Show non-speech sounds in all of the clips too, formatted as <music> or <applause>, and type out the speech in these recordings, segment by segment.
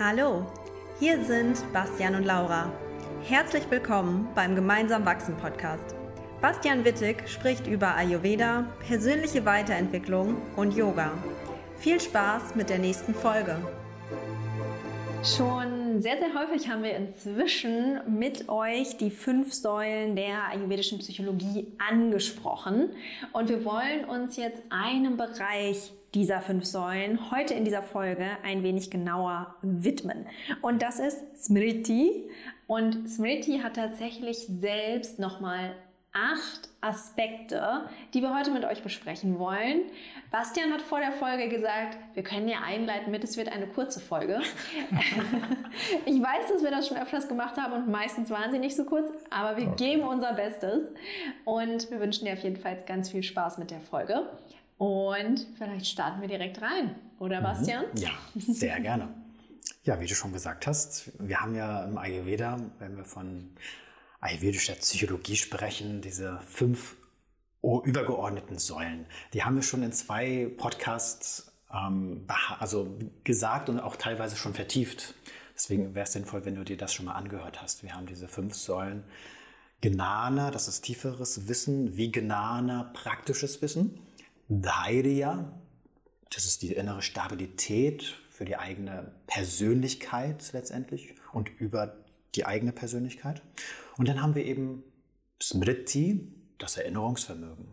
Hallo, hier sind Bastian und Laura. Herzlich willkommen beim Gemeinsam Wachsen Podcast. Bastian Wittig spricht über Ayurveda, persönliche Weiterentwicklung und Yoga. Viel Spaß mit der nächsten Folge. Schon sehr, sehr häufig haben wir inzwischen mit euch die fünf Säulen der ayurvedischen Psychologie angesprochen. Und wir wollen uns jetzt einem Bereich dieser fünf Säulen heute in dieser Folge ein wenig genauer widmen. Und das ist Smriti. Und Smriti hat tatsächlich selbst nochmal acht Aspekte, die wir heute mit euch besprechen wollen. Bastian hat vor der Folge gesagt, wir können ja einleiten mit, es wird eine kurze Folge. <laughs> ich weiß, dass wir das schon öfters gemacht haben und meistens waren sie nicht so kurz, aber wir okay. geben unser Bestes und wir wünschen dir auf jeden Fall ganz viel Spaß mit der Folge. Und vielleicht starten wir direkt rein, oder mhm. Bastian? Ja, sehr gerne. Ja, wie du schon gesagt hast, wir haben ja im Ayurveda, wenn wir von ayurvedischer Psychologie sprechen, diese fünf übergeordneten Säulen. Die haben wir schon in zwei Podcasts ähm, also gesagt und auch teilweise schon vertieft. Deswegen wäre es sinnvoll, wenn du dir das schon mal angehört hast. Wir haben diese fünf Säulen. Gnana, das ist tieferes Wissen, wie Gnana, praktisches Wissen. Dhairya, das ist die innere Stabilität für die eigene Persönlichkeit letztendlich und über die eigene Persönlichkeit. Und dann haben wir eben Smriti, das Erinnerungsvermögen.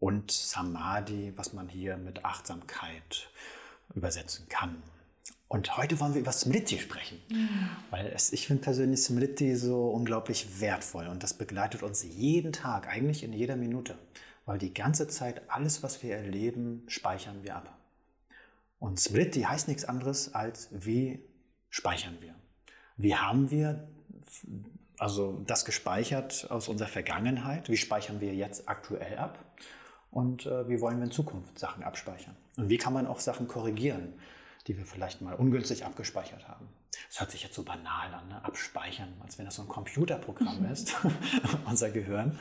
Und Samadhi, was man hier mit Achtsamkeit übersetzen kann. Und heute wollen wir über Smriti sprechen, mhm. weil es, ich finde persönlich Smriti so unglaublich wertvoll und das begleitet uns jeden Tag, eigentlich in jeder Minute weil die ganze Zeit alles, was wir erleben, speichern wir ab. Und Smriti heißt nichts anderes als wie speichern wir. Wie haben wir also das gespeichert aus unserer Vergangenheit? Wie speichern wir jetzt aktuell ab? Und äh, wie wollen wir in Zukunft Sachen abspeichern? Und wie kann man auch Sachen korrigieren, die wir vielleicht mal ungünstig abgespeichert haben? Das hört sich jetzt so banal an, ne? abspeichern, als wenn das so ein Computerprogramm ist, <laughs> unser Gehirn.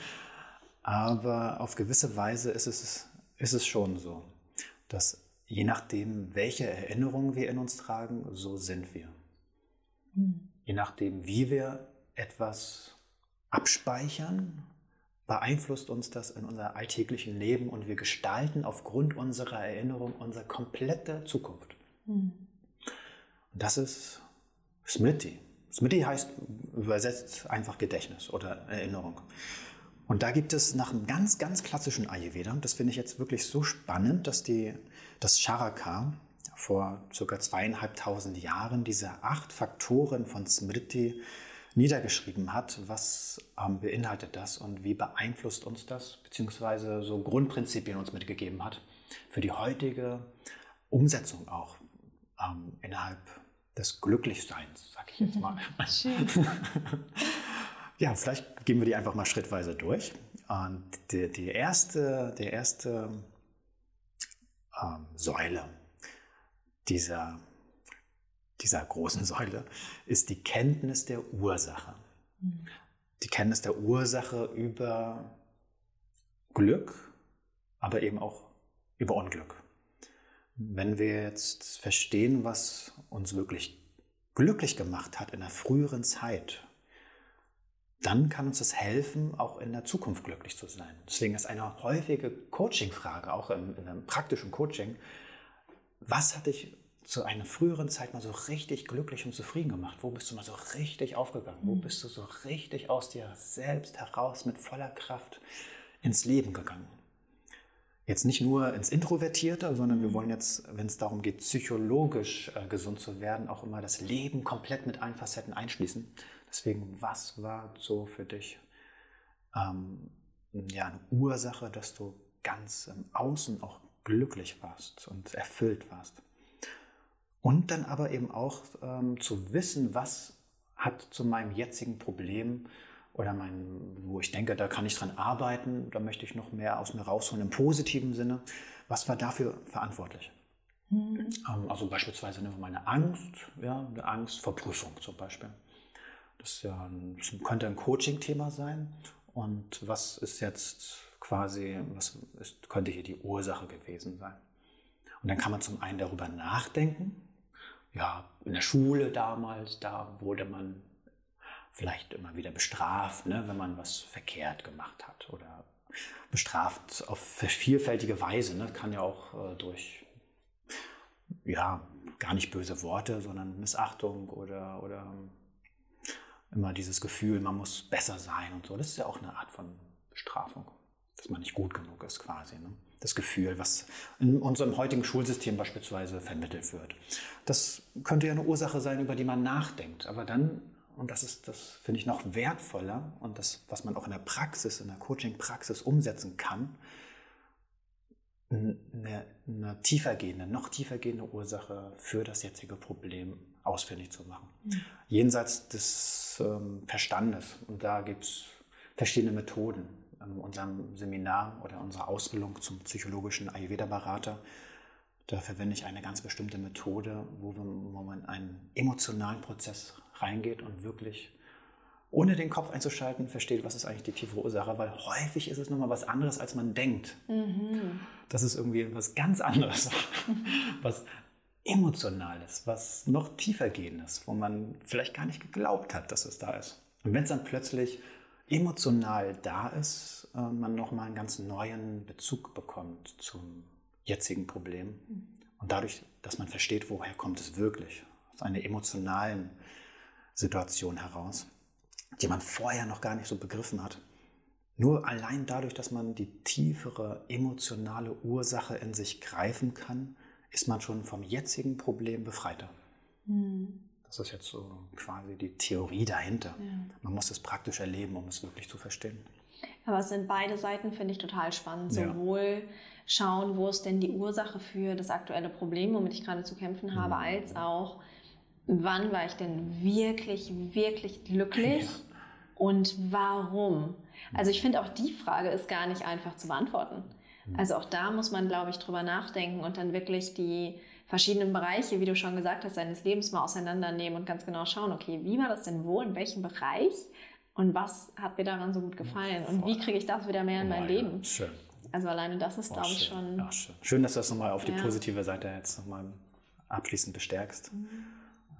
Aber auf gewisse Weise ist es, ist es schon so, dass je nachdem, welche Erinnerungen wir in uns tragen, so sind wir. Je nachdem, wie wir etwas abspeichern, beeinflusst uns das in unser alltäglichen Leben und wir gestalten aufgrund unserer Erinnerung unsere komplette Zukunft. Mhm. Und das ist Smriti. Smriti heißt übersetzt einfach Gedächtnis oder Erinnerung. Und da gibt es nach einem ganz, ganz klassischen Ayurveda, das finde ich jetzt wirklich so spannend, dass die, das Charaka vor ca. zweieinhalbtausend Jahren diese acht Faktoren von Smriti niedergeschrieben hat. Was ähm, beinhaltet das und wie beeinflusst uns das, beziehungsweise so Grundprinzipien uns mitgegeben hat für die heutige Umsetzung auch ähm, innerhalb des Glücklichseins, sag ich jetzt mal. <laughs> Schön. <laughs> Ja, vielleicht gehen wir die einfach mal schrittweise durch. Und die, die erste, die erste ähm, Säule dieser, dieser großen Säule ist die Kenntnis der Ursache. Mhm. Die Kenntnis der Ursache über Glück, aber eben auch über Unglück. Wenn wir jetzt verstehen, was uns wirklich glücklich gemacht hat in der früheren Zeit, dann kann uns das helfen, auch in der Zukunft glücklich zu sein. Deswegen ist eine häufige Coaching-Frage, auch in, in einem praktischen Coaching, was hat dich zu einer früheren Zeit mal so richtig glücklich und zufrieden gemacht? Wo bist du mal so richtig aufgegangen? Wo mhm. bist du so richtig aus dir selbst heraus mit voller Kraft ins Leben gegangen? Jetzt nicht nur ins Introvertierte, sondern wir mhm. wollen jetzt, wenn es darum geht, psychologisch äh, gesund zu werden, auch immer das Leben komplett mit allen Facetten einschließen. Deswegen, was war so für dich ähm, ja, eine Ursache, dass du ganz im Außen auch glücklich warst und erfüllt warst? Und dann aber eben auch ähm, zu wissen, was hat zu meinem jetzigen Problem oder mein, wo ich denke, da kann ich dran arbeiten, da möchte ich noch mehr aus mir rausholen im positiven Sinne. Was war dafür verantwortlich? Mhm. Also beispielsweise meine Angst, ja, eine Angst vor Prüfung zum Beispiel. Das, ja ein, könnte ein Coaching-Thema sein. Und was ist jetzt quasi, was ist, könnte hier die Ursache gewesen sein? Und dann kann man zum einen darüber nachdenken, ja, in der Schule damals, da wurde man vielleicht immer wieder bestraft, ne, wenn man was verkehrt gemacht hat oder bestraft auf vielfältige Weise. Ne? Kann ja auch äh, durch ja, gar nicht böse Worte, sondern Missachtung oder, oder immer dieses Gefühl, man muss besser sein und so. Das ist ja auch eine Art von Bestrafung, dass man nicht gut genug ist quasi. Ne? Das Gefühl, was in unserem heutigen Schulsystem beispielsweise vermittelt wird. Das könnte ja eine Ursache sein, über die man nachdenkt. Aber dann, und das ist, das finde ich noch wertvoller und das, was man auch in der Praxis, in der Coaching-Praxis umsetzen kann, eine, eine tiefergehende, noch tiefergehende Ursache für das jetzige Problem ausfindig zu machen. Mhm. Jenseits des ähm, Verstandes. Und da gibt es verschiedene Methoden. In unserem Seminar oder unserer Ausbildung zum psychologischen Ayurveda-Berater, da verwende ich eine ganz bestimmte Methode, wo, wir, wo man einen emotionalen Prozess reingeht und wirklich ohne den Kopf einzuschalten, versteht, was ist eigentlich die tiefe Ursache, weil häufig ist es nochmal was anderes, als man denkt. Mhm. Das ist irgendwie was ganz anderes, <laughs> was Emotionales, was noch tiefer gehendes, wo man vielleicht gar nicht geglaubt hat, dass es da ist. Und wenn es dann plötzlich emotional da ist, äh, man nochmal einen ganz neuen Bezug bekommt zum jetzigen Problem. Mhm. Und dadurch, dass man versteht, woher kommt es wirklich, aus einer emotionalen Situation heraus die man vorher noch gar nicht so begriffen hat. Nur allein dadurch, dass man die tiefere emotionale Ursache in sich greifen kann, ist man schon vom jetzigen Problem befreiter. Mhm. Das ist jetzt so quasi die Theorie dahinter. Ja. Man muss es praktisch erleben, um es wirklich zu verstehen. Aber es sind beide Seiten, finde ich, total spannend. Sowohl schauen, wo ist denn die Ursache für das aktuelle Problem, womit ich gerade zu kämpfen habe, mhm. als auch wann war ich denn wirklich, wirklich glücklich ja. und warum? Also ich finde auch die Frage ist gar nicht einfach zu beantworten. Mhm. Also auch da muss man, glaube ich, drüber nachdenken und dann wirklich die verschiedenen Bereiche, wie du schon gesagt hast, seines Lebens mal auseinandernehmen und ganz genau schauen, okay, wie war das denn wo, in welchem Bereich und was hat mir daran so gut gefallen und wie kriege ich das wieder mehr in mein Leben? Schön. Also alleine das ist, glaube ich, schon... Ja, schön. schön, dass du das nochmal auf die ja. positive Seite jetzt nochmal abschließend bestärkst. Mhm.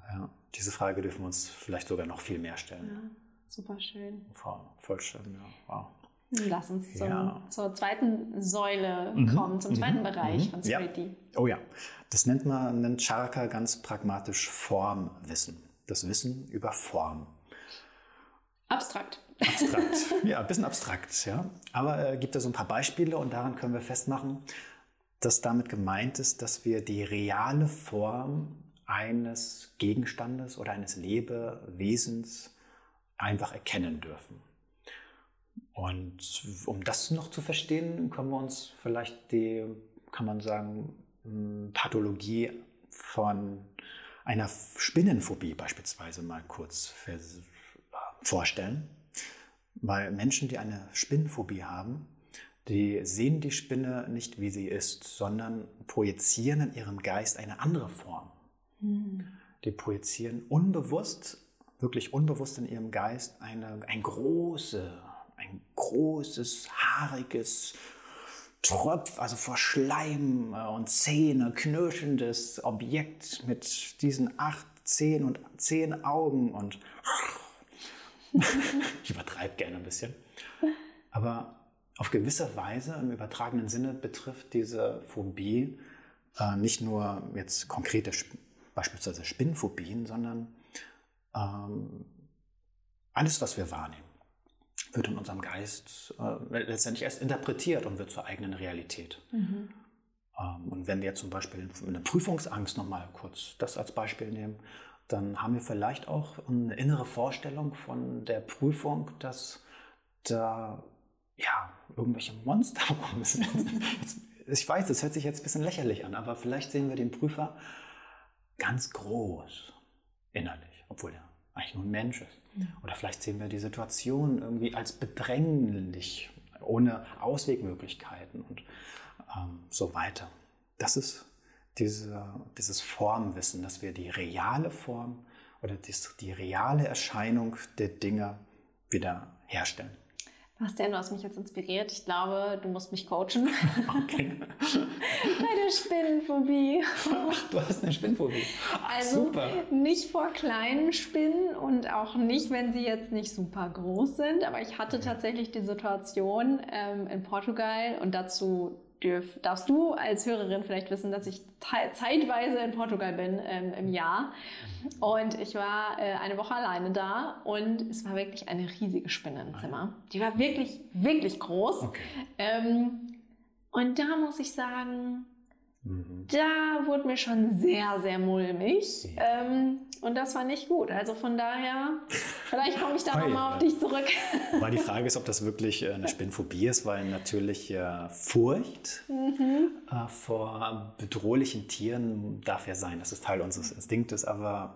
Ja, diese Frage dürfen wir uns vielleicht sogar noch viel mehr stellen. Ja, super schön. Voll, voll schön, ja. Wow. Lass uns zum, ja. zur zweiten Säule mhm. kommen, zum zweiten mhm. Bereich mhm. von Spirity. Ja. Oh ja, das nennt man, nennt Charaka ganz pragmatisch Formwissen. Das Wissen über Form. Abstrakt. Abstrakt, <laughs> ja, ein bisschen abstrakt, ja. Aber äh, gibt da so ein paar Beispiele und daran können wir festmachen, dass damit gemeint ist, dass wir die reale Form eines Gegenstandes oder eines Lebewesens einfach erkennen dürfen. Und um das noch zu verstehen, können wir uns vielleicht die, kann man sagen, Pathologie von einer Spinnenphobie beispielsweise mal kurz vorstellen. Weil Menschen, die eine Spinnenphobie haben, die sehen die Spinne nicht, wie sie ist, sondern projizieren in ihrem Geist eine andere Form. Die projizieren unbewusst, wirklich unbewusst in ihrem Geist eine, ein, große, ein großes, haariges, Tropf, also vor Schleim äh, und Zähne knirschendes Objekt mit diesen acht Zehen und zehn Augen und <laughs> ich übertreibe gerne ein bisschen. Aber auf gewisse Weise, im übertragenen Sinne, betrifft diese Phobie äh, nicht nur jetzt konkrete beispielsweise Spinnphobien, sondern ähm, alles, was wir wahrnehmen, wird in unserem Geist äh, letztendlich erst interpretiert und wird zur eigenen Realität. Mhm. Ähm, und wenn wir zum Beispiel eine Prüfungsangst nochmal kurz das als Beispiel nehmen, dann haben wir vielleicht auch eine innere Vorstellung von der Prüfung, dass da ja irgendwelche Monster <laughs> rum sind. ich weiß, das hört sich jetzt ein bisschen lächerlich an, aber vielleicht sehen wir den Prüfer ganz groß innerlich, obwohl er eigentlich nur ein Mensch ist. Ja. Oder vielleicht sehen wir die Situation irgendwie als bedränglich, ohne Auswegmöglichkeiten und ähm, so weiter. Das ist diese, dieses Formwissen, dass wir die reale Form oder die, die reale Erscheinung der Dinge wieder herstellen. Denn? Du hast mich jetzt inspiriert. Ich glaube, du musst mich coachen. <laughs> Okay. Deine Spinnenphobie. Ach, du hast eine Spinnenphobie. Ach, also super. nicht vor kleinen Spinnen und auch nicht, wenn sie jetzt nicht super groß sind. Aber ich hatte tatsächlich die Situation ähm, in Portugal und dazu dürf, darfst du als Hörerin vielleicht wissen, dass ich zeitweise in Portugal bin ähm, im Jahr. Und ich war äh, eine Woche alleine da und es war wirklich eine riesige Spinne im Zimmer. Die war wirklich, wirklich groß. Okay. Ähm, und da muss ich sagen, Mhm. Da wurde mir schon sehr, sehr mulmig. Ja. Ähm, und das war nicht gut. Also von daher, vielleicht komme ich da nochmal auf dich zurück. <laughs> Aber die Frage ist, ob das wirklich äh, eine Spinnphobie ist, weil natürlich äh, Furcht mhm. äh, vor bedrohlichen Tieren darf ja sein. Das ist Teil unseres Instinktes, aber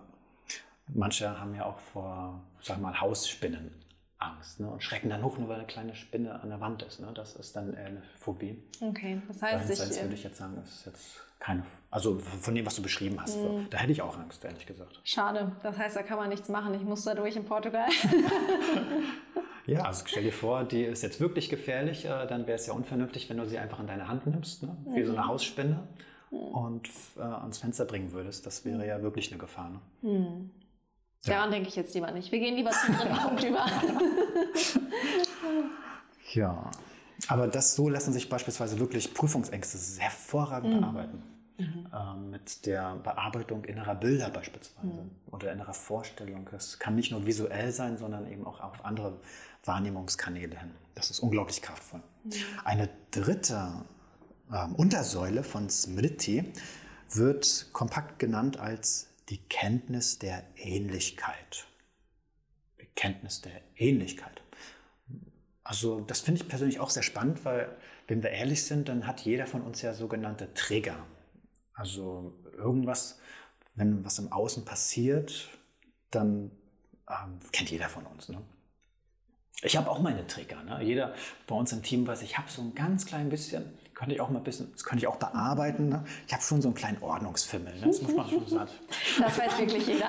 manche haben ja auch vor, sag mal, Hausspinnen Angst ne? und schrecken dann hoch, nur weil eine kleine Spinne an der Wand ist. Ne? Das ist dann eher eine Phobie. Okay, das heißt, ich, würde ähm, ich jetzt sagen, ist jetzt keine, also von dem, was du beschrieben hast, mm. da hätte ich auch Angst, ehrlich gesagt. Schade, das heißt, da kann man nichts machen. Ich muss da durch in Portugal. <laughs> <laughs> ja, also stell dir vor, die ist jetzt wirklich gefährlich, äh, dann wäre es ja unvernünftig, wenn du sie einfach in deine Hand nimmst, ne? wie mhm. so eine Hausspinne mhm. und äh, ans Fenster bringen würdest. Das wäre ja wirklich eine Gefahr. Ne? Mhm. Daran denke ich jetzt lieber nicht. Wir gehen lieber zum dritten Punkt <laughs> über. <laughs> ja, aber das so lassen sich beispielsweise wirklich Prüfungsängste hervorragend mhm. bearbeiten. Mhm. Ähm, mit der Bearbeitung innerer Bilder beispielsweise mhm. oder innerer Vorstellung. Das kann nicht nur visuell sein, sondern eben auch auf andere Wahrnehmungskanäle hin. Das ist unglaublich kraftvoll. Eine dritte ähm, Untersäule von Smriti wird kompakt genannt als die Kenntnis der Ähnlichkeit. Die Kenntnis der Ähnlichkeit. Also das finde ich persönlich auch sehr spannend, weil wenn wir ehrlich sind, dann hat jeder von uns ja sogenannte Trigger. Also irgendwas, wenn was im Außen passiert, dann ähm, kennt jeder von uns. Ne? Ich habe auch meine Trigger. Ne? Jeder bei uns im Team weiß, ich habe so ein ganz klein bisschen, könnte ich auch mal ein bisschen, das könnte ich auch bearbeiten. Ne? Ich habe schon so einen kleinen Ordnungsfimmel. Ne? Das muss man schon sagen. <laughs> Das weiß wirklich jeder. <laughs>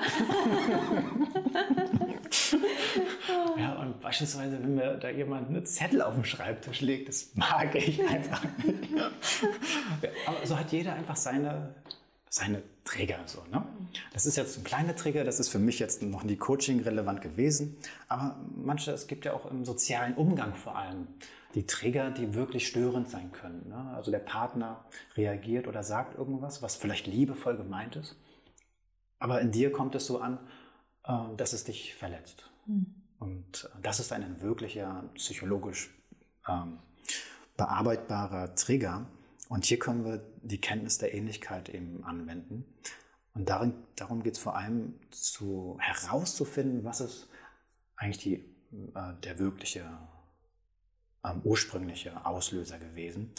ja, und beispielsweise, wenn mir da jemand einen Zettel auf den Schreibtisch legt, das mag ich einfach. <laughs> Aber so hat jeder einfach seine seine Trigger. So, ne? Das ist jetzt ein kleiner Trigger, das ist für mich jetzt noch nie Coaching relevant gewesen. Aber manche, es gibt ja auch im sozialen Umgang vor allem die Trigger, die wirklich störend sein können. Ne? Also der Partner reagiert oder sagt irgendwas, was vielleicht liebevoll gemeint ist. Aber in dir kommt es so an, ähm, dass es dich verletzt. Mhm. Und das ist ein wirklicher psychologisch ähm, bearbeitbarer Trigger. Und hier können wir die Kenntnis der Ähnlichkeit eben anwenden. Und darin, darum geht es vor allem zu, herauszufinden, was ist eigentlich die, äh, der wirkliche, äh, ursprüngliche Auslöser gewesen.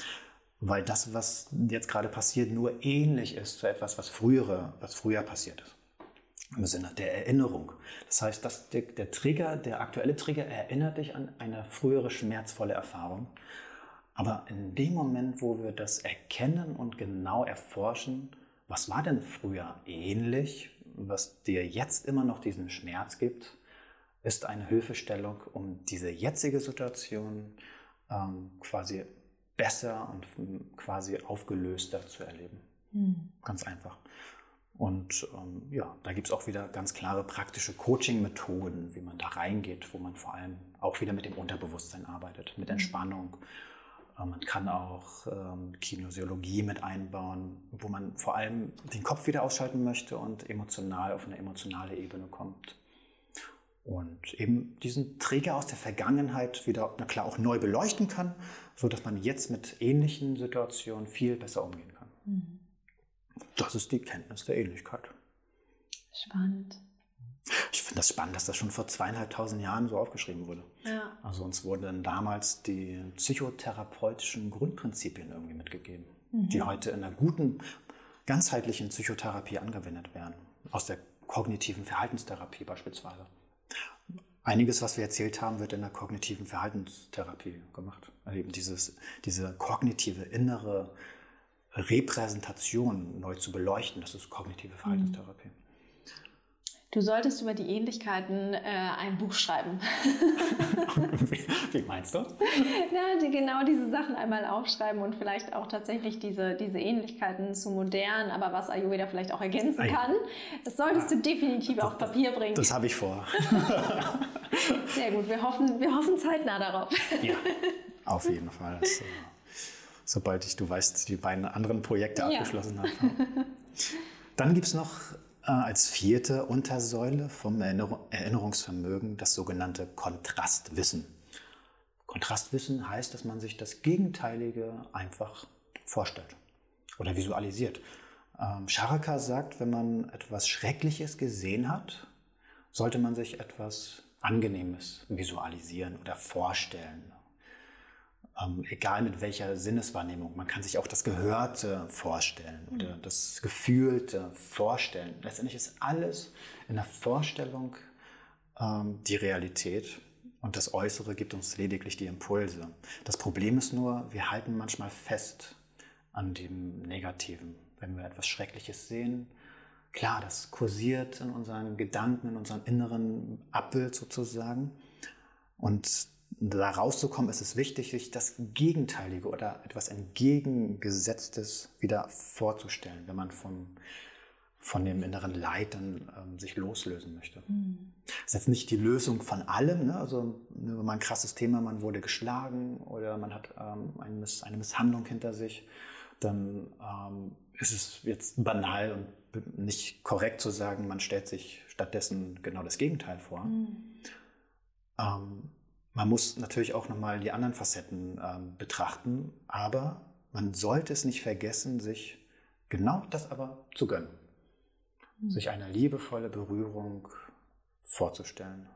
Weil das, was jetzt gerade passiert, nur ähnlich ist zu etwas, was, frühere, was früher passiert ist. Im Sinne der Erinnerung. Das heißt, dass der, der Trigger, der aktuelle Trigger erinnert dich an eine frühere schmerzvolle Erfahrung. Aber in dem Moment, wo wir das erkennen und genau erforschen, was war denn früher ähnlich, was dir jetzt immer noch diesen Schmerz gibt, ist eine Hilfestellung, um diese jetzige Situation ähm, quasi besser und quasi aufgelöster zu erleben. Mhm. Ganz einfach. Und ähm, ja, da gibt es auch wieder ganz klare praktische Coaching-Methoden, wie man da reingeht, wo man vor allem auch wieder mit dem Unterbewusstsein arbeitet, mit hm. Man kann auch ähm, Kinesiologie mit einbauen, wo man vor allem den Kopf wieder ausschalten möchte und emotional auf eine emotionale Ebene kommt. Und eben diesen Träger aus der Vergangenheit wieder, na klar, auch neu beleuchten kann, sodass man jetzt mit ähnlichen Situationen viel besser umgehen kann. Mhm. Das ist die Kenntnis der Ähnlichkeit. Spannend. Ich finde das spannend, dass das schon vor zweieinhalbtausend Jahren so aufgeschrieben wurde. Ja. Also uns wurden damals die psychotherapeutischen Grundprinzipien irgendwie mitgegeben, mhm. die heute in einer guten, ganzheitlichen Psychotherapie angewendet werden. Aus der kognitiven Verhaltenstherapie beispielsweise. Einiges, was wir erzählt haben, wird in der kognitiven Verhaltenstherapie gemacht. Also eben dieses, diese kognitive innere Repräsentation neu zu beleuchten, das ist kognitive Verhaltenstherapie. Mhm. Du solltest über die Ähnlichkeiten äh, ein Buch schreiben. <laughs> Wie meinst du? Ja, die, genau diese Sachen einmal aufschreiben und vielleicht auch tatsächlich diese, diese Ähnlichkeiten zu modern, aber was Ayurveda vielleicht auch ergänzen ah, kann. Das solltest ja. du definitiv das, auf Papier bringen. Das, das habe ich vor. <laughs> Sehr gut, wir hoffen, wir hoffen zeitnah darauf. Ja, <laughs> auf jeden Fall. So, sobald ich, du weißt, die beiden anderen Projekte ja. abgeschlossen habe. Dann gibt es noch als vierte Untersäule vom Erinnerungsvermögen das sogenannte Kontrastwissen. Kontrastwissen heißt, dass man sich das Gegenteilige einfach vorstellt oder visualisiert. Ähm, sagt, wenn man etwas Schreckliches gesehen hat, sollte man sich etwas Angenehmes visualisieren oder vorstellen ähm, egal mit welcher Sinneswahrnehmung. Man kann sich auch das Gehörte vorstellen oder mhm. das Gefühlte vorstellen. Letztendlich ist alles in der Vorstellung ähm, die Realität und das Äußere gibt uns lediglich die Impulse. Das Problem ist nur, wir halten manchmal fest an dem Negativen. Wenn wir etwas Schreckliches sehen, klar, das kursiert in unseren Gedanken, in unserem inneren Abbild sozusagen. Und da rauszukommen, ist es wichtig, sich das Gegenteilige oder etwas Entgegengesetztes wieder vorzustellen, wenn man vom, von dem inneren Leid dann ähm, sich loslösen möchte. Mhm. Das ist jetzt nicht die Lösung von allem. Ne? Also wenn man ein krasses Thema, man wurde geschlagen oder man hat ähm, eine, Miss eine, Misshandlung hinter sich, dann ähm, ist es jetzt banal und nicht korrekt zu sagen, man stellt sich stattdessen genau das Gegenteil vor. Mhm. Man muss natürlich auch nochmal die anderen Facetten ähm, betrachten, aber man sollte es nicht vergessen, sich genau das aber zu gönnen. Mhm. Sich eine liebevolle Berührung vorzustellen.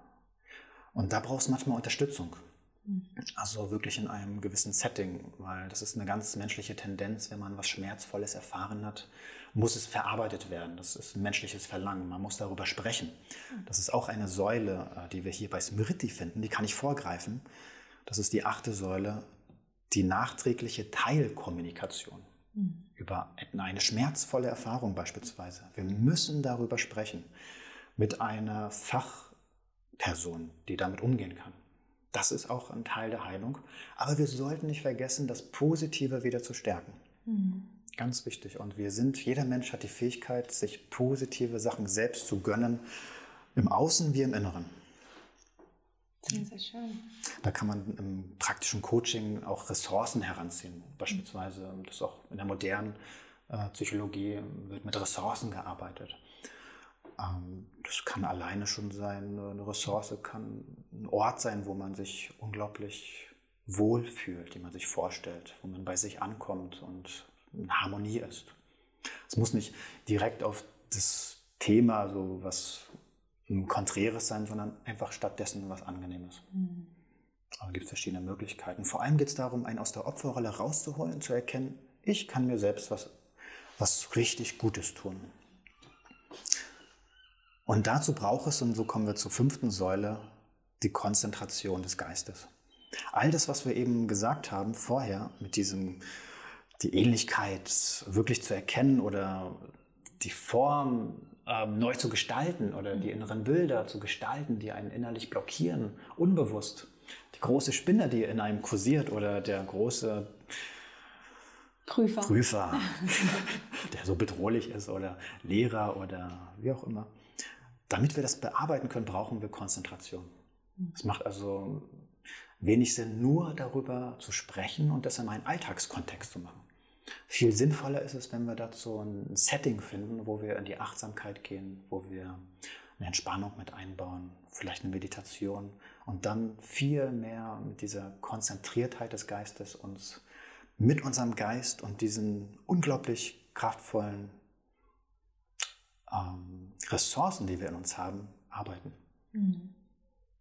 Und da braucht es manchmal Unterstützung. Also wirklich in einem gewissen Setting, weil das ist eine ganz menschliche Tendenz, wenn man was Schmerzvolles erfahren hat, muss es verarbeitet werden. Das ist ein menschliches Verlangen. Man muss darüber sprechen. Das ist auch eine Säule, äh, die wir hier bei Smriti finden. Die kann ich vorgreifen. Das ist die achte Säule, die nachträgliche Teilkommunikation über eine schmerzvolle Erfahrung beispielsweise. Wir müssen darüber sprechen mit einer Fachperson, die damit umgehen kann. Das ist auch ein Teil der Heilung. Aber wir sollten nicht vergessen, das Positive wieder zu stärken. Mhm. Ganz wichtig. Und wir sind, jeder Mensch hat die Fähigkeit, sich positive Sachen selbst zu gönnen, im Außen wie im Inneren. Sehr, sehr schön. Da kann man im praktischen Coaching auch Ressourcen heranziehen. Beispielsweise, das auch in der modernen äh, Psychologie wird mit Ressourcen gearbeitet. Ähm, das kann alleine schon sein, eine Ressource kann ein Ort sein, wo man sich unglaublich wohl fühlt, die man sich vorstellt, wo man bei sich ankommt und in Harmonie ist. Es muss nicht direkt auf das Thema so was Konträres sein, sondern einfach stattdessen was Angenehmes. Mhm. Aber gibt es verschiedene Möglichkeiten. Vor allem geht es darum, einen aus der Opferrolle rauszuholen, zu erkennen, ich kann mir selbst was, was richtig Gutes tun. Und dazu braucht es, und so kommen wir zur fünften Säule, die Konzentration des Geistes. All das, was wir eben gesagt haben vorher, mit diesem, die Ähnlichkeit wirklich zu erkennen oder die Form ähm, neu zu gestalten oder die inneren Bilder zu gestalten, die einen innerlich blockieren, unbewusst. Die große Spinne, die in einem kursiert oder der große Prüfer, Prüfer <laughs> der so bedrohlich ist oder Lehrer oder wie auch immer. Damit wir das bearbeiten können, brauchen wir Konzentration. Es macht also wenig Sinn, nur darüber zu sprechen und das in meinen Alltagskontext zu machen. Viel sinnvoller ist es, wenn wir dazu ein Setting finden, wo wir in die Achtsamkeit gehen, wo wir eine Entspannung mit einbauen, vielleicht eine Meditation und dann viel mehr mit dieser Konzentriertheit des Geistes uns mit unserem Geist und diesen unglaublich kraftvollen ähm, Ressourcen, die wir in uns haben, arbeiten. Mhm.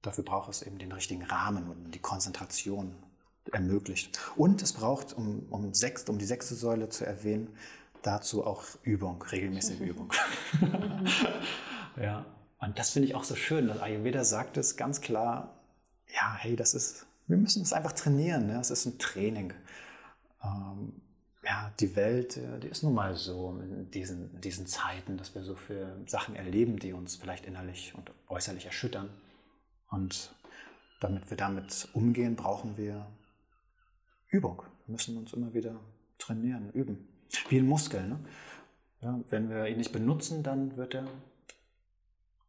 Dafür braucht es eben den richtigen Rahmen und die Konzentration ermöglicht. Und es braucht, um, um, sechst, um die sechste Säule zu erwähnen, dazu auch Übung, regelmäßige <laughs> Übung. <laughs> ja, und das finde ich auch so schön. dass Ayurveda sagt es ganz klar, ja, hey, das ist, wir müssen es einfach trainieren. Ne? Es ist ein Training. Ähm, ja, die Welt, äh, die ist nun mal so in diesen, diesen Zeiten, dass wir so viele Sachen erleben, die uns vielleicht innerlich und äußerlich erschüttern. Und damit wir damit umgehen, brauchen wir Übung. Wir müssen uns immer wieder trainieren, üben. Wie ein Muskel. Ne? Ja, wenn wir ihn nicht benutzen, dann wird er,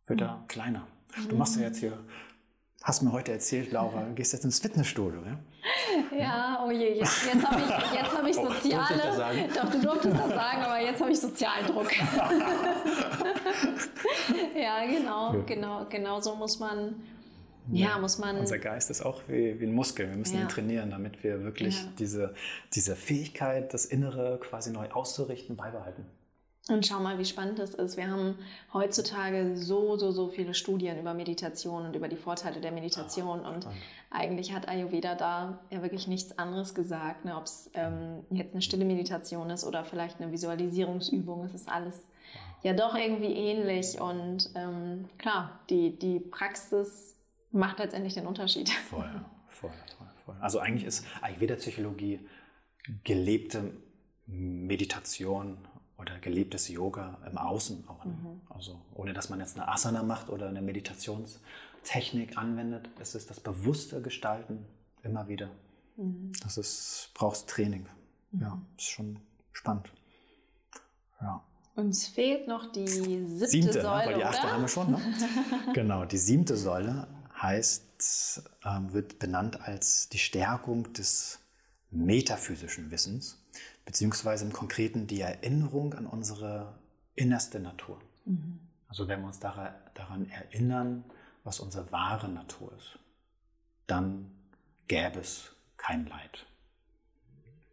wird er mhm. kleiner. Du machst ja jetzt hier, hast mir heute erzählt, Laura, <laughs> du gehst jetzt ins Fitnessstudio. Ja, ja oh je, jetzt, jetzt habe ich, hab ich oh, soziale. Oh, doch, du durftest das sagen, aber jetzt habe ich sozialen Druck. <laughs> ja, genau, ja. genau, genau so muss man ja, muss man. Unser Geist ist auch wie, wie ein Muskel. Wir müssen ja. ihn trainieren, damit wir wirklich ja. diese, diese Fähigkeit, das Innere quasi neu auszurichten, beibehalten. Und schau mal, wie spannend das ist. Wir haben heutzutage so, so, so viele Studien über Meditation und über die Vorteile der Meditation. Und eigentlich hat Ayurveda da ja wirklich nichts anderes gesagt. Ne? Ob es ähm, jetzt eine stille Meditation ist oder vielleicht eine Visualisierungsübung, es ist alles ja doch irgendwie ähnlich. Und ähm, klar, die, die Praxis macht letztendlich den Unterschied. <laughs> Voll, voll, voll, voll. Also eigentlich ist Ayurveda-Psychologie gelebte Meditation oder gelebtes Yoga im Außen auch. Ne? Mhm. Also ohne dass man jetzt eine Asana macht oder eine Meditationstechnik anwendet, es ist das bewusste Gestalten immer wieder. Mhm. Das ist, brauchst Training. Mhm. Ja, ist schon spannend. Ja. Uns fehlt noch die siebte, siebte Säule, ne? weil die achte oder? haben wir schon. Ne? <laughs> genau, die siebte Säule heißt, äh, wird benannt als die Stärkung des metaphysischen Wissens, beziehungsweise im Konkreten die Erinnerung an unsere innerste Natur. Mhm. Also wenn wir uns daran erinnern, was unsere wahre Natur ist, dann gäbe es kein Leid.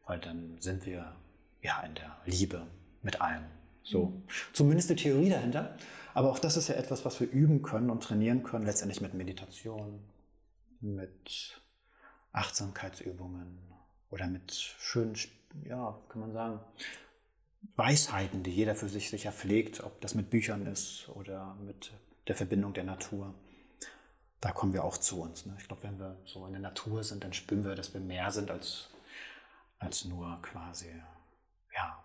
Weil dann sind wir ja in der Liebe mit allem. So, mhm. zumindest die Theorie dahinter. Aber auch das ist ja etwas, was wir üben können und trainieren können, letztendlich mit Meditation, mit Achtsamkeitsübungen oder mit schönen, ja, kann man sagen, Weisheiten, die jeder für sich sicher pflegt, ob das mit Büchern ist oder mit der Verbindung der Natur. Da kommen wir auch zu uns. Ne? Ich glaube, wenn wir so in der Natur sind, dann spüren wir, dass wir mehr sind als, als nur quasi ja,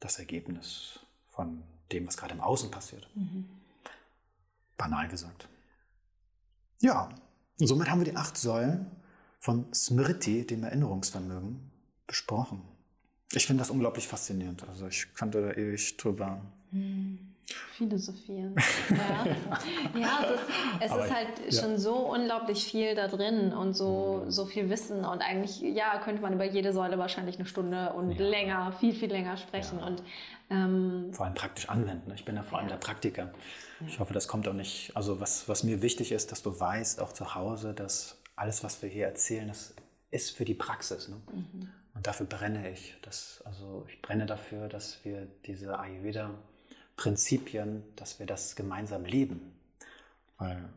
das Ergebnis von dem, was gerade im Außen passiert. Mhm. Banal gesagt. Ja, und somit haben wir die acht Säulen von Smriti, dem Erinnerungsvermögen, besprochen. Ich finde das unglaublich faszinierend. Also ich könnte da ewig drüber. Mhm. Philosophieren. <laughs> Ja, ja es ist, es ist halt ja. schon so unglaublich viel da drin und so, mhm. so viel Wissen. Und eigentlich, ja, könnte man über jede Säule wahrscheinlich eine Stunde und ja. länger, viel, viel länger sprechen. Und, ähm, vor allem praktisch anwenden. Ich bin ja vor allem der Praktiker. Ich hoffe, das kommt auch nicht. Also, was, was mir wichtig ist, dass du weißt, auch zu Hause, dass alles, was wir hier erzählen, das ist für die Praxis. Ne? Mhm. Und dafür brenne ich. Das, also ich brenne dafür, dass wir diese Ayurveda Prinzipien, dass wir das gemeinsam leben. Weil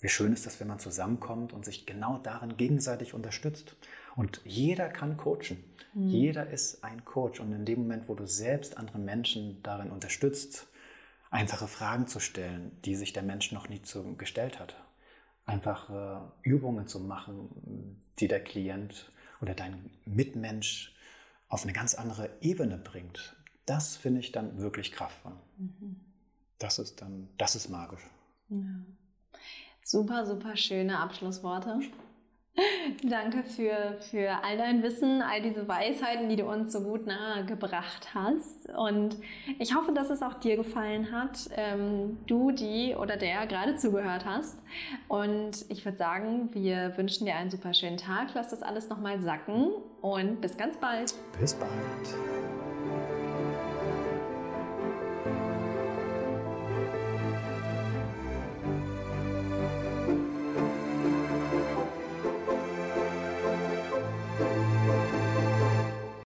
wie schön ist das, wenn man zusammenkommt und sich genau darin gegenseitig unterstützt. Und jeder kann coachen. Mhm. Jeder ist ein Coach. Und in dem Moment, wo du selbst andere Menschen darin unterstützt, einfache Fragen zu stellen, die sich der Mensch noch nie zu, gestellt hat, einfache Übungen zu machen, die der Klient oder dein Mitmensch auf eine ganz andere Ebene bringt, das finde ich dann wirklich kraftvoll. Mhm. Das ist dann, das ist magisch. Ja. Super, super schöne Abschlussworte. <laughs> Danke für, für all dein Wissen, all diese Weisheiten, die du uns so gut nahe gebracht hast. Und ich hoffe, dass es auch dir gefallen hat, ähm, du, die oder der gerade zugehört hast. Und ich würde sagen, wir wünschen dir einen super schönen Tag. Lass das alles nochmal sacken und bis ganz bald. Bis bald.